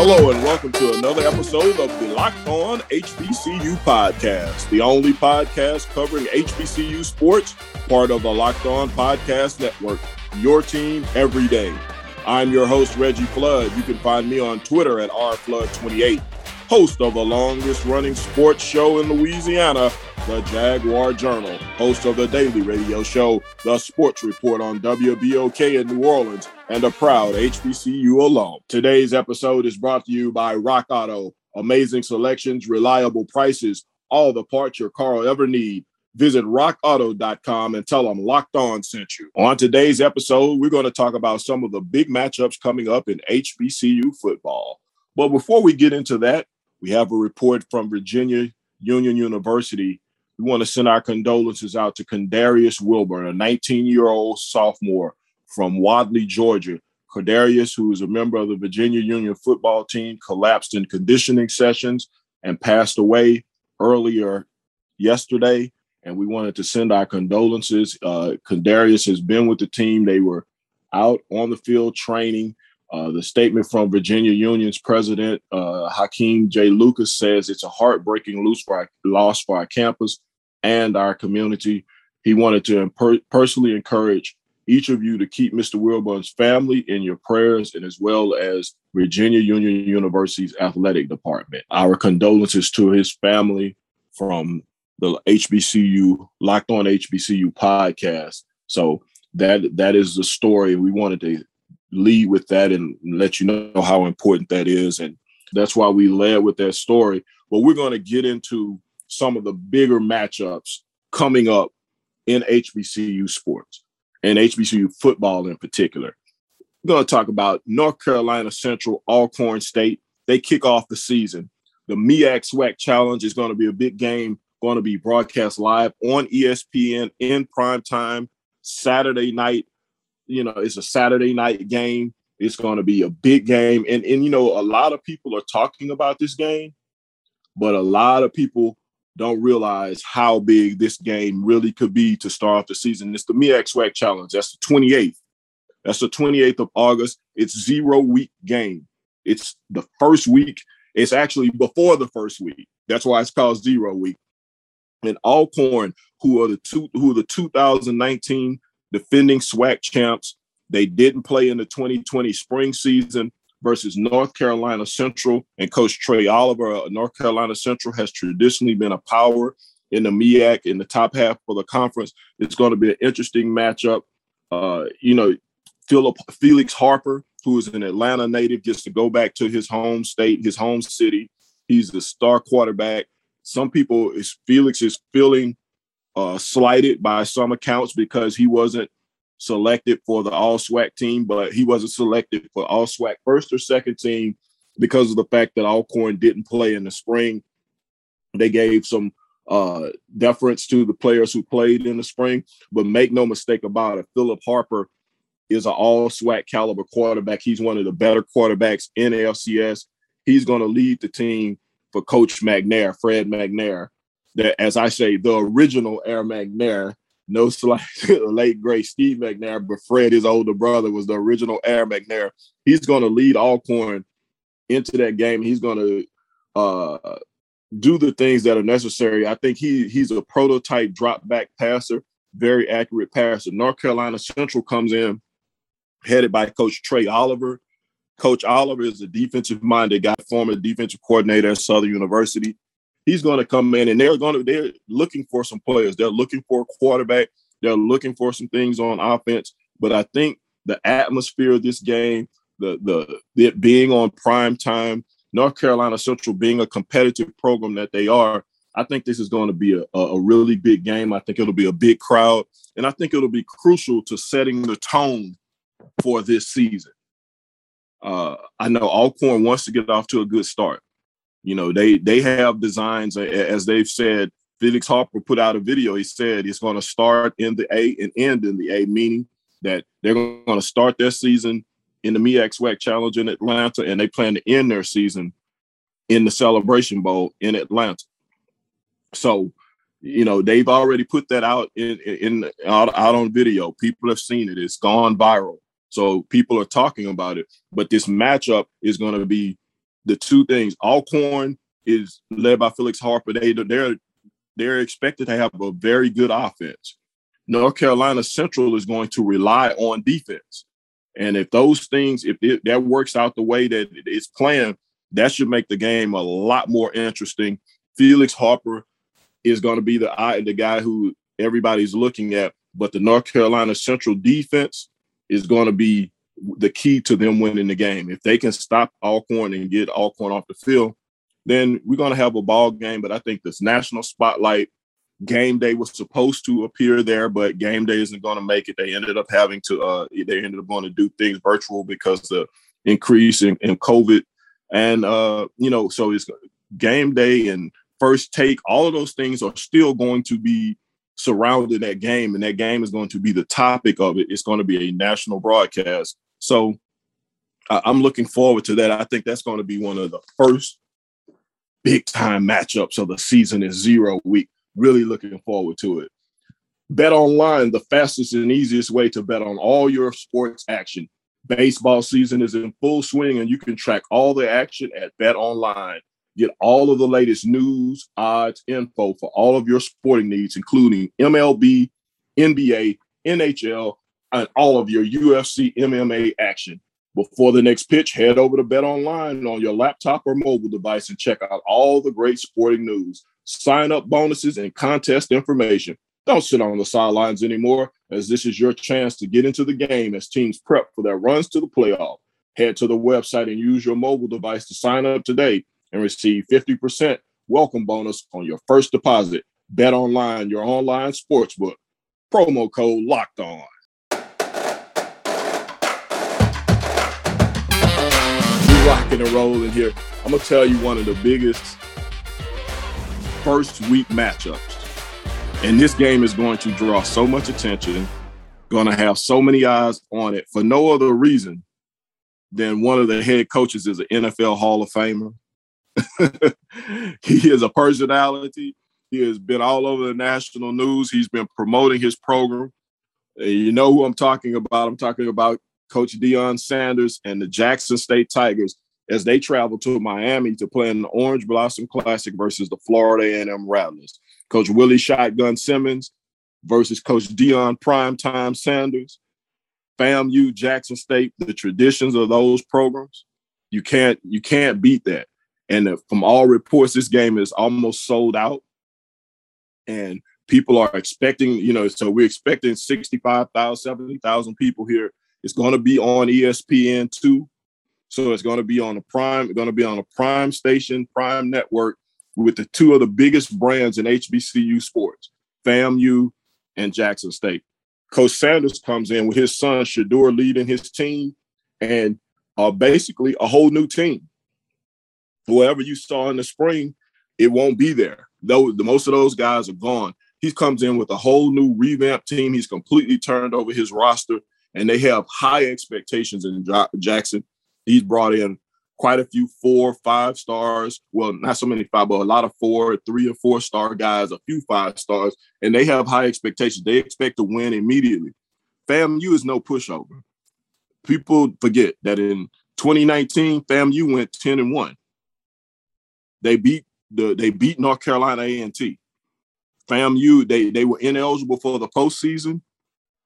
Hello and welcome to another episode of the Locked On HBCU podcast, the only podcast covering HBCU sports, part of the Locked On Podcast Network. Your team every day. I'm your host, Reggie Flood. You can find me on Twitter at rflood28, host of the longest running sports show in Louisiana, the Jaguar Journal, host of the daily radio show, The Sports Report on WBOK in New Orleans, and a proud HBCU alum. Today's episode is brought to you by Rock Auto. Amazing selections, reliable prices, all the parts your car will ever need. Visit rockauto.com and tell them Locked On sent you. On today's episode, we're going to talk about some of the big matchups coming up in HBCU football. But before we get into that, we have a report from Virginia Union University we want to send our condolences out to Condarius Wilburn, a 19 year old sophomore from Wadley, Georgia. Condarius, who is a member of the Virginia Union football team, collapsed in conditioning sessions and passed away earlier yesterday. And we wanted to send our condolences. Uh, Condarius has been with the team. They were out on the field training. Uh, the statement from Virginia Union's president, uh, Hakim J. Lucas, says it's a heartbreaking loss for our campus and our community. He wanted to imper- personally encourage each of you to keep Mr. Wilburn's family in your prayers and as well as Virginia Union University's athletic department. Our condolences to his family from the HBCU Locked On HBCU podcast. So that that is the story. We wanted to lead with that and let you know how important that is. And that's why we led with that story. But we're going to get into some of the bigger matchups coming up in HBCU sports and HBCU football in particular. We're going to talk about North Carolina Central Alcorn State. They kick off the season. The MEAC SWAC Challenge is going to be a big game, going to be broadcast live on ESPN in prime time Saturday night. You know, it's a Saturday night game. It's going to be a big game. And, and you know, a lot of people are talking about this game, but a lot of people don't realize how big this game really could be to start off the season. It's the MEAC SWAC Challenge. That's the 28th. That's the 28th of August. It's zero week game. It's the first week. It's actually before the first week. That's why it's called zero week. And Alcorn, who are the two, who are the 2019 defending SWAC champs, they didn't play in the 2020 spring season versus North Carolina Central and Coach Trey Oliver. Uh, North Carolina Central has traditionally been a power in the MEAC in the top half of the conference. It's going to be an interesting matchup. Uh, you know, Phillip Felix Harper, who is an Atlanta native, gets to go back to his home state, his home city. He's the star quarterback. Some people is Felix is feeling uh, slighted by some accounts because he wasn't selected for the All SWAC team, but he wasn't selected for All SWAC first or second team because of the fact that Alcorn didn't play in the spring. They gave some uh, deference to the players who played in the spring, but make no mistake about it, Phillip Harper is an All SWAC caliber quarterback. He's one of the better quarterbacks in LCS. He's going to lead the team for Coach McNair, Fred McNair. That, as I say, the original Air McNair no slight late great Steve McNair, but Fred, his older brother, was the original Air McNair. He's going to lead Alcorn into that game. He's going to uh, do the things that are necessary. I think he he's a prototype drop back passer, very accurate passer. North Carolina Central comes in headed by Coach Trey Oliver. Coach Oliver is a defensive minded guy, former defensive coordinator at Southern University he's going to come in and they're going to they're looking for some players. They're looking for a quarterback. They're looking for some things on offense. But I think the atmosphere of this game, the the it being on prime time, North Carolina Central being a competitive program that they are, I think this is going to be a, a really big game. I think it'll be a big crowd, and I think it'll be crucial to setting the tone for this season. Uh, I know Alcorn wants to get off to a good start. You know, they they have designs as they've said. Felix Harper put out a video. He said it's going to start in the A and end in the A, meaning that they're going to start their season in the MEAC SWAC Challenge in Atlanta, and they plan to end their season in the Celebration Bowl in Atlanta. So, you know, they've already put that out in, in out, out on video. People have seen it. It's gone viral. So people are talking about it. But this matchup is going to be the two things. Alcorn is led by Felix Harper. They they're they're expected to have a very good offense. North Carolina Central is going to rely on defense. And if those things, if it, that works out the way that it's planned, that should make the game a lot more interesting. Felix Harper is going to be the eye, the guy who everybody's looking at, but the North Carolina Central defense is going to be the key to them winning the game. If they can stop Alcorn and get Alcorn off the field, then we're going to have a ball game. But I think this national spotlight game day was supposed to appear there, but game day isn't going to make it. They ended up having to, uh, they ended up going to do things virtual because the increase in, in COVID. And, uh, you know, so it's game day and first take, all of those things are still going to be surrounding that game. And that game is going to be the topic of it. It's going to be a national broadcast. So I'm looking forward to that. I think that's going to be one of the first big time matchups of the season is zero week. Really looking forward to it. Bet online, the fastest and easiest way to bet on all your sports action. Baseball season is in full swing, and you can track all the action at Bet Online. Get all of the latest news, odds, info for all of your sporting needs, including MLB, NBA, NHL, all of your UFC MMA action. Before the next pitch, head over to Bet Online on your laptop or mobile device and check out all the great sporting news, sign up bonuses, and contest information. Don't sit on the sidelines anymore, as this is your chance to get into the game as teams prep for their runs to the playoff. Head to the website and use your mobile device to sign up today and receive 50% welcome bonus on your first deposit. Bet online, your online sportsbook. Promo code locked on. Rocking and rolling here. I'm gonna tell you one of the biggest first week matchups. And this game is going to draw so much attention, gonna have so many eyes on it for no other reason than one of the head coaches is an NFL Hall of Famer. he is a personality. He has been all over the national news. He's been promoting his program. And you know who I'm talking about. I'm talking about Coach Deion Sanders and the Jackson State Tigers as they travel to Miami to play in the Orange Blossom Classic versus the Florida A&M Rattlers. Coach Willie Shotgun Simmons versus Coach Deion Primetime Sanders. FAMU, Jackson State, the traditions of those programs, you can't you can't beat that. And from all reports, this game is almost sold out. And people are expecting, you know, so we're expecting 65,000, 70,000 people here it's going to be on ESPN two, so it's going to be on a prime. Going to be on a prime station, prime network with the two of the biggest brands in HBCU sports, FAMU and Jackson State. Coach Sanders comes in with his son Shedeur leading his team, and uh, basically a whole new team. Whoever you saw in the spring, it won't be there. Though the most of those guys are gone. He comes in with a whole new revamped team. He's completely turned over his roster and they have high expectations in Jackson. He's brought in quite a few four, five stars. Well, not so many five, but a lot of four, three, or four star guys, a few five stars, and they have high expectations. They expect to win immediately. FAMU is no pushover. People forget that in 2019, FAMU went 10 and 1. They beat the they beat North Carolina A&T. FAMU, they they were ineligible for the postseason,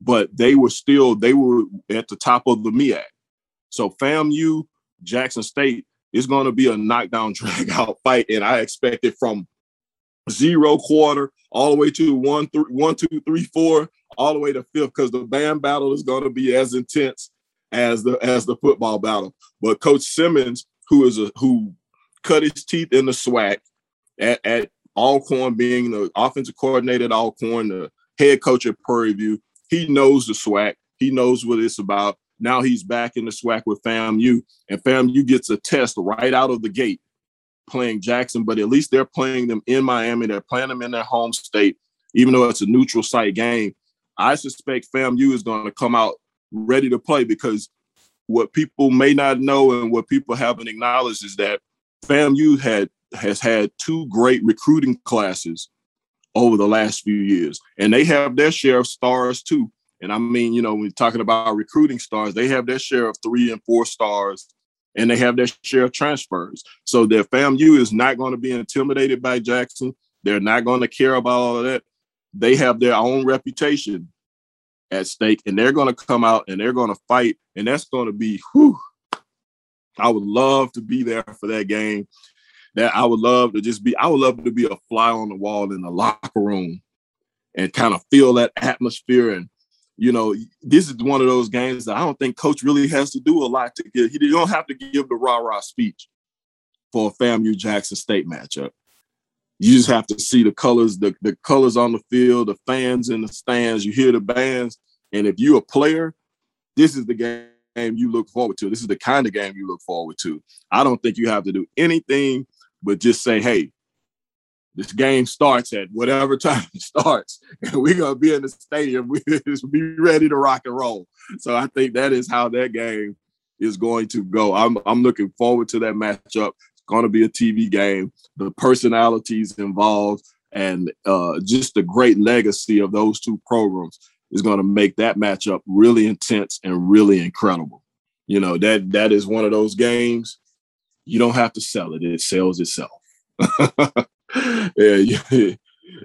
but they were still they were at the top of the MEAC. So FAMU, Jackson State is going to be a knockdown drag out fight, and I expect it from zero quarter all the way to one, three, one, two, three, four, all the way to fifth, because the band battle is going to be as intense as the as the football battle. But Coach Simmons, who is a who cut his teeth in the SWAC at, at Alcorn, being the offensive coordinator at Alcorn, the head coach at Prairie View, he knows the SWAC. He knows what it's about. Now he's back in the SWAC with FAMU, and FAMU gets a test right out of the gate playing Jackson, but at least they're playing them in Miami. They're playing them in their home state, even though it's a neutral site game. I suspect FAMU is going to come out ready to play because what people may not know and what people haven't acknowledged is that FAMU had has had two great recruiting classes over the last few years. And they have their share of stars too. And I mean, you know, when we're talking about recruiting stars, they have their share of three and four stars. and they have their share of transfers. So their FAMU is not going to be intimidated by Jackson. They're not going to care about all of that. They have their own reputation at stake, and they're going to come out and they're going to fight, and that's going to be. Whew, I would love to be there for that game. That I would love to just be. I would love to be a fly on the wall in the locker room, and kind of feel that atmosphere and you know, this is one of those games that I don't think coach really has to do a lot to give. He don't have to give the rah rah speech for a FAMU Jackson State matchup. You just have to see the colors, the, the colors on the field, the fans in the stands. You hear the bands, and if you're a player, this is the game you look forward to. This is the kind of game you look forward to. I don't think you have to do anything but just say, "Hey, this game starts at whatever time it starts, and we're gonna be in the stadium. We just be ready to rock and roll. So I think that is how that game is going to go. I'm I'm looking forward to that matchup. It's going to be a TV game. The personalities involved and uh, just the great legacy of those two programs is going to make that matchup really intense and really incredible. You know that that is one of those games. You don't have to sell it; it sells itself. yeah, you,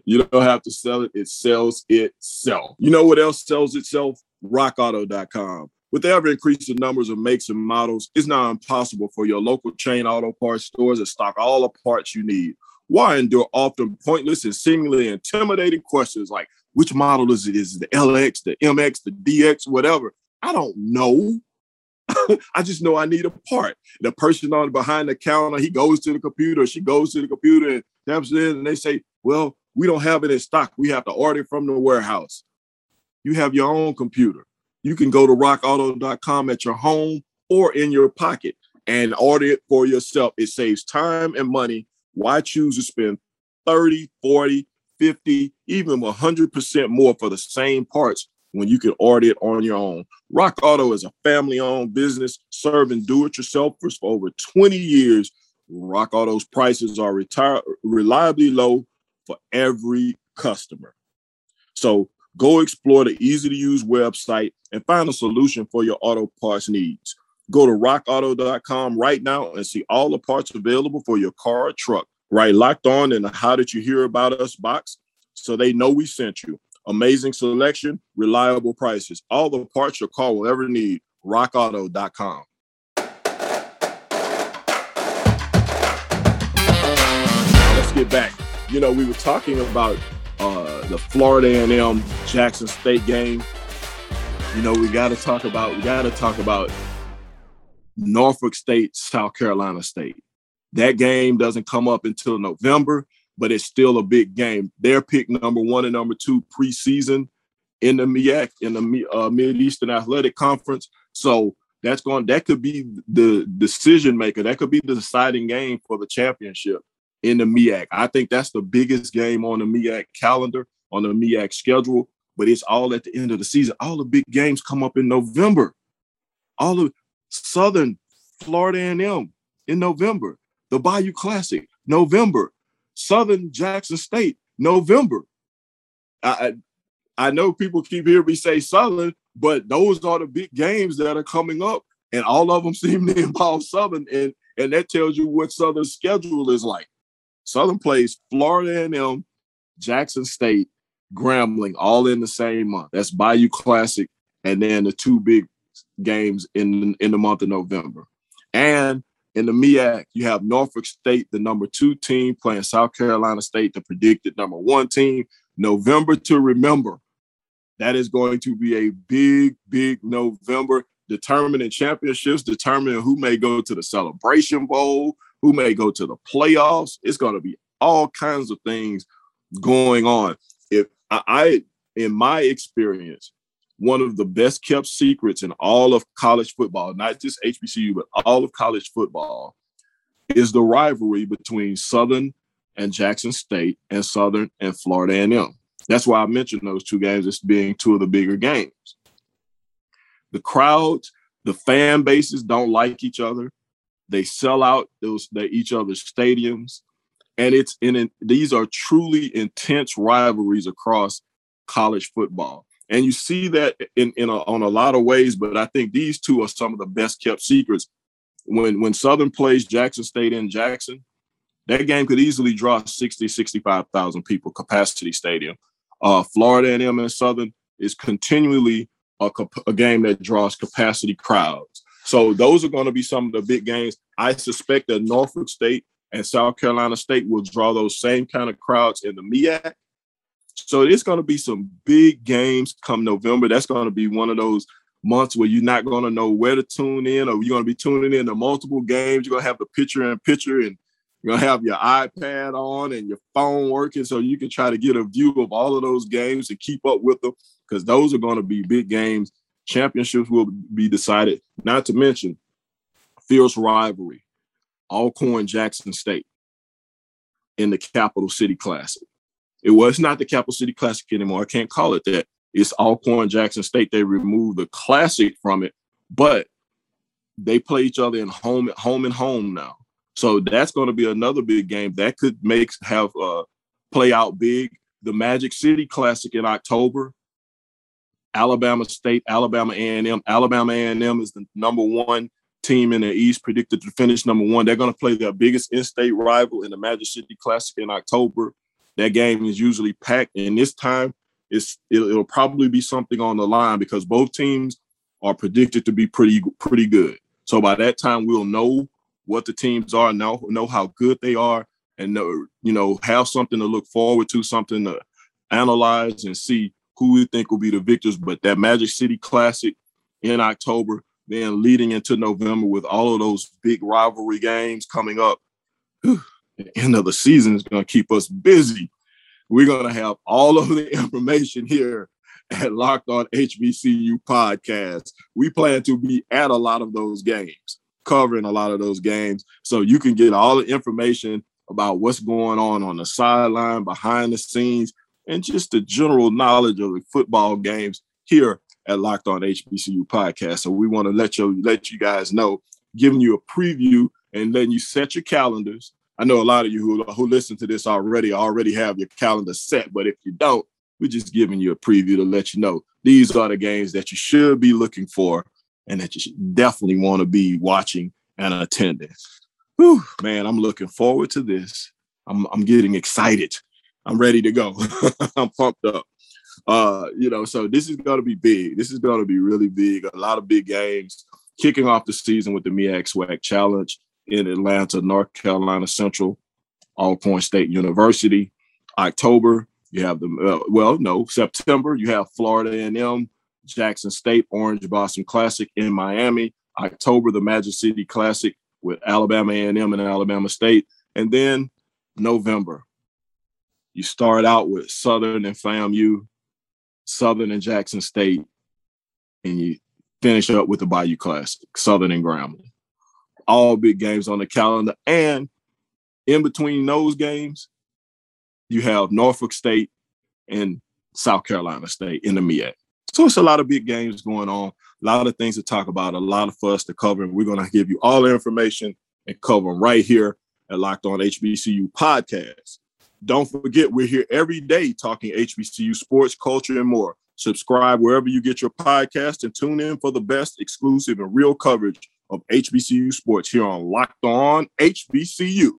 you don't have to sell it, it sells itself. You know what else sells itself? RockAuto.com. With ever increasing numbers of makes and models, it's now impossible for your local chain auto parts stores to stock all the parts you need. Why endure often pointless and seemingly intimidating questions like which model is it? Is it the LX, the MX, the DX, whatever? I don't know. I just know I need a part. The person on behind the counter, he goes to the computer, she goes to the computer and taps it in, and they say, Well, we don't have it in stock. We have to order it from the warehouse. You have your own computer. You can go to rockauto.com at your home or in your pocket and order it for yourself. It saves time and money. Why choose to spend 30, 40, 50, even 100% more for the same parts when you can order it on your own. Rock Auto is a family owned business serving do it yourselfers for over 20 years. Rock Auto's prices are retire- reliably low for every customer. So go explore the easy to use website and find a solution for your auto parts needs. Go to rockauto.com right now and see all the parts available for your car or truck. Right locked on in the How Did You Hear About Us box so they know we sent you. Amazing selection, reliable prices. All the parts your car will ever need. RockAuto.com. Let's get back. You know, we were talking about uh, the Florida A&M Jackson State game. You know, we got to talk about we got to talk about Norfolk State, South Carolina State. That game doesn't come up until November but it's still a big game. They're picked number one and number two preseason in the MEAC in the uh, Mid Eastern Athletic Conference. So that's going. That could be the decision maker. That could be the deciding game for the championship in the MEAC. I think that's the biggest game on the MEAC calendar on the MEAC schedule. But it's all at the end of the season. All the big games come up in November. All of Southern Florida A&M in November. The Bayou Classic, November. Southern Jackson State, November. I I know people keep hearing me say Southern, but those are the big games that are coming up, and all of them seem to involve Southern, and and that tells you what Southern's schedule is like. Southern plays Florida A&M, Jackson State, Grambling, all in the same month. That's Bayou Classic, and then the two big games in in the month of November. In the MEAC, you have Norfolk State, the number two team, playing South Carolina State, the predicted number one team. November to remember. That is going to be a big, big November, determining championships, determining who may go to the Celebration Bowl, who may go to the playoffs. It's going to be all kinds of things going on. If I in my experience, one of the best kept secrets in all of college football, not just HBCU, but all of college football, is the rivalry between Southern and Jackson State and Southern and Florida A&M. That's why I mentioned those two games as being two of the bigger games. The crowds, the fan bases don't like each other. They sell out those they, each other's stadiums, and it's in these are truly intense rivalries across college football. And you see that in, in a, on a lot of ways, but I think these two are some of the best kept secrets when when Southern plays Jackson State in Jackson, that game could easily draw 60, 65,000 people capacity stadium. Uh, Florida A&M and Southern is continually a, a game that draws capacity crowds. So those are going to be some of the big games. I suspect that Norfolk State and South Carolina State will draw those same kind of crowds in the MEAC. So it's going to be some big games come November. That's going to be one of those months where you're not going to know where to tune in, or you're going to be tuning in to multiple games. You're going to have the picture in picture, and you're going to have your iPad on and your phone working, so you can try to get a view of all of those games and keep up with them because those are going to be big games. Championships will be decided. Not to mention fierce rivalry, Alcorn Jackson State in the Capital City Classic. It was not the Capital City Classic anymore. I can't call it that. It's Alcorn Jackson State. They removed the classic from it, but they play each other in home, home and home now. So that's going to be another big game that could make have uh, play out big. The Magic City Classic in October. Alabama State, Alabama A&M. Alabama A&M is the number one team in the East, predicted to finish number one. They're going to play their biggest in-state rival in the Magic City Classic in October. That game is usually packed, and this time it's it'll, it'll probably be something on the line because both teams are predicted to be pretty pretty good. So by that time, we'll know what the teams are, know know how good they are, and know you know have something to look forward to, something to analyze and see who we think will be the victors. But that Magic City Classic in October, then leading into November with all of those big rivalry games coming up, whew, the end of the season is going to keep us busy we're going to have all of the information here at Locked On HBCU podcast. We plan to be at a lot of those games, covering a lot of those games. So you can get all the information about what's going on on the sideline, behind the scenes, and just the general knowledge of the football games here at Locked On HBCU podcast. So we want to let you let you guys know, giving you a preview and letting you set your calendars I know a lot of you who, who listen to this already already have your calendar set, but if you don't, we're just giving you a preview to let you know these are the games that you should be looking for and that you definitely want to be watching and attending. Whew, man, I'm looking forward to this. I'm, I'm getting excited. I'm ready to go. I'm pumped up. Uh, you know, so this is going to be big. This is going to be really big. A lot of big games kicking off the season with the MEAC SWAC Challenge in Atlanta, North Carolina Central, Alcorn State University. October, you have the uh, well, no, September, you have Florida A&M, Jackson State, Orange Blossom Classic in Miami. October, the Magic City Classic with Alabama A&M and Alabama State, and then November, you start out with Southern and FAMU, Southern and Jackson State, and you finish up with the Bayou Classic, Southern and Grambling all big games on the calendar. And in between those games, you have Norfolk State and South Carolina State in the MEAC. So it's a lot of big games going on, a lot of things to talk about, a lot of us to cover. And we're going to give you all the information and cover them right here at Locked On HBCU Podcast. Don't forget, we're here every day talking HBCU sports, culture, and more. Subscribe wherever you get your podcast and tune in for the best exclusive and real coverage of HBCU sports here on Locked On HBCU.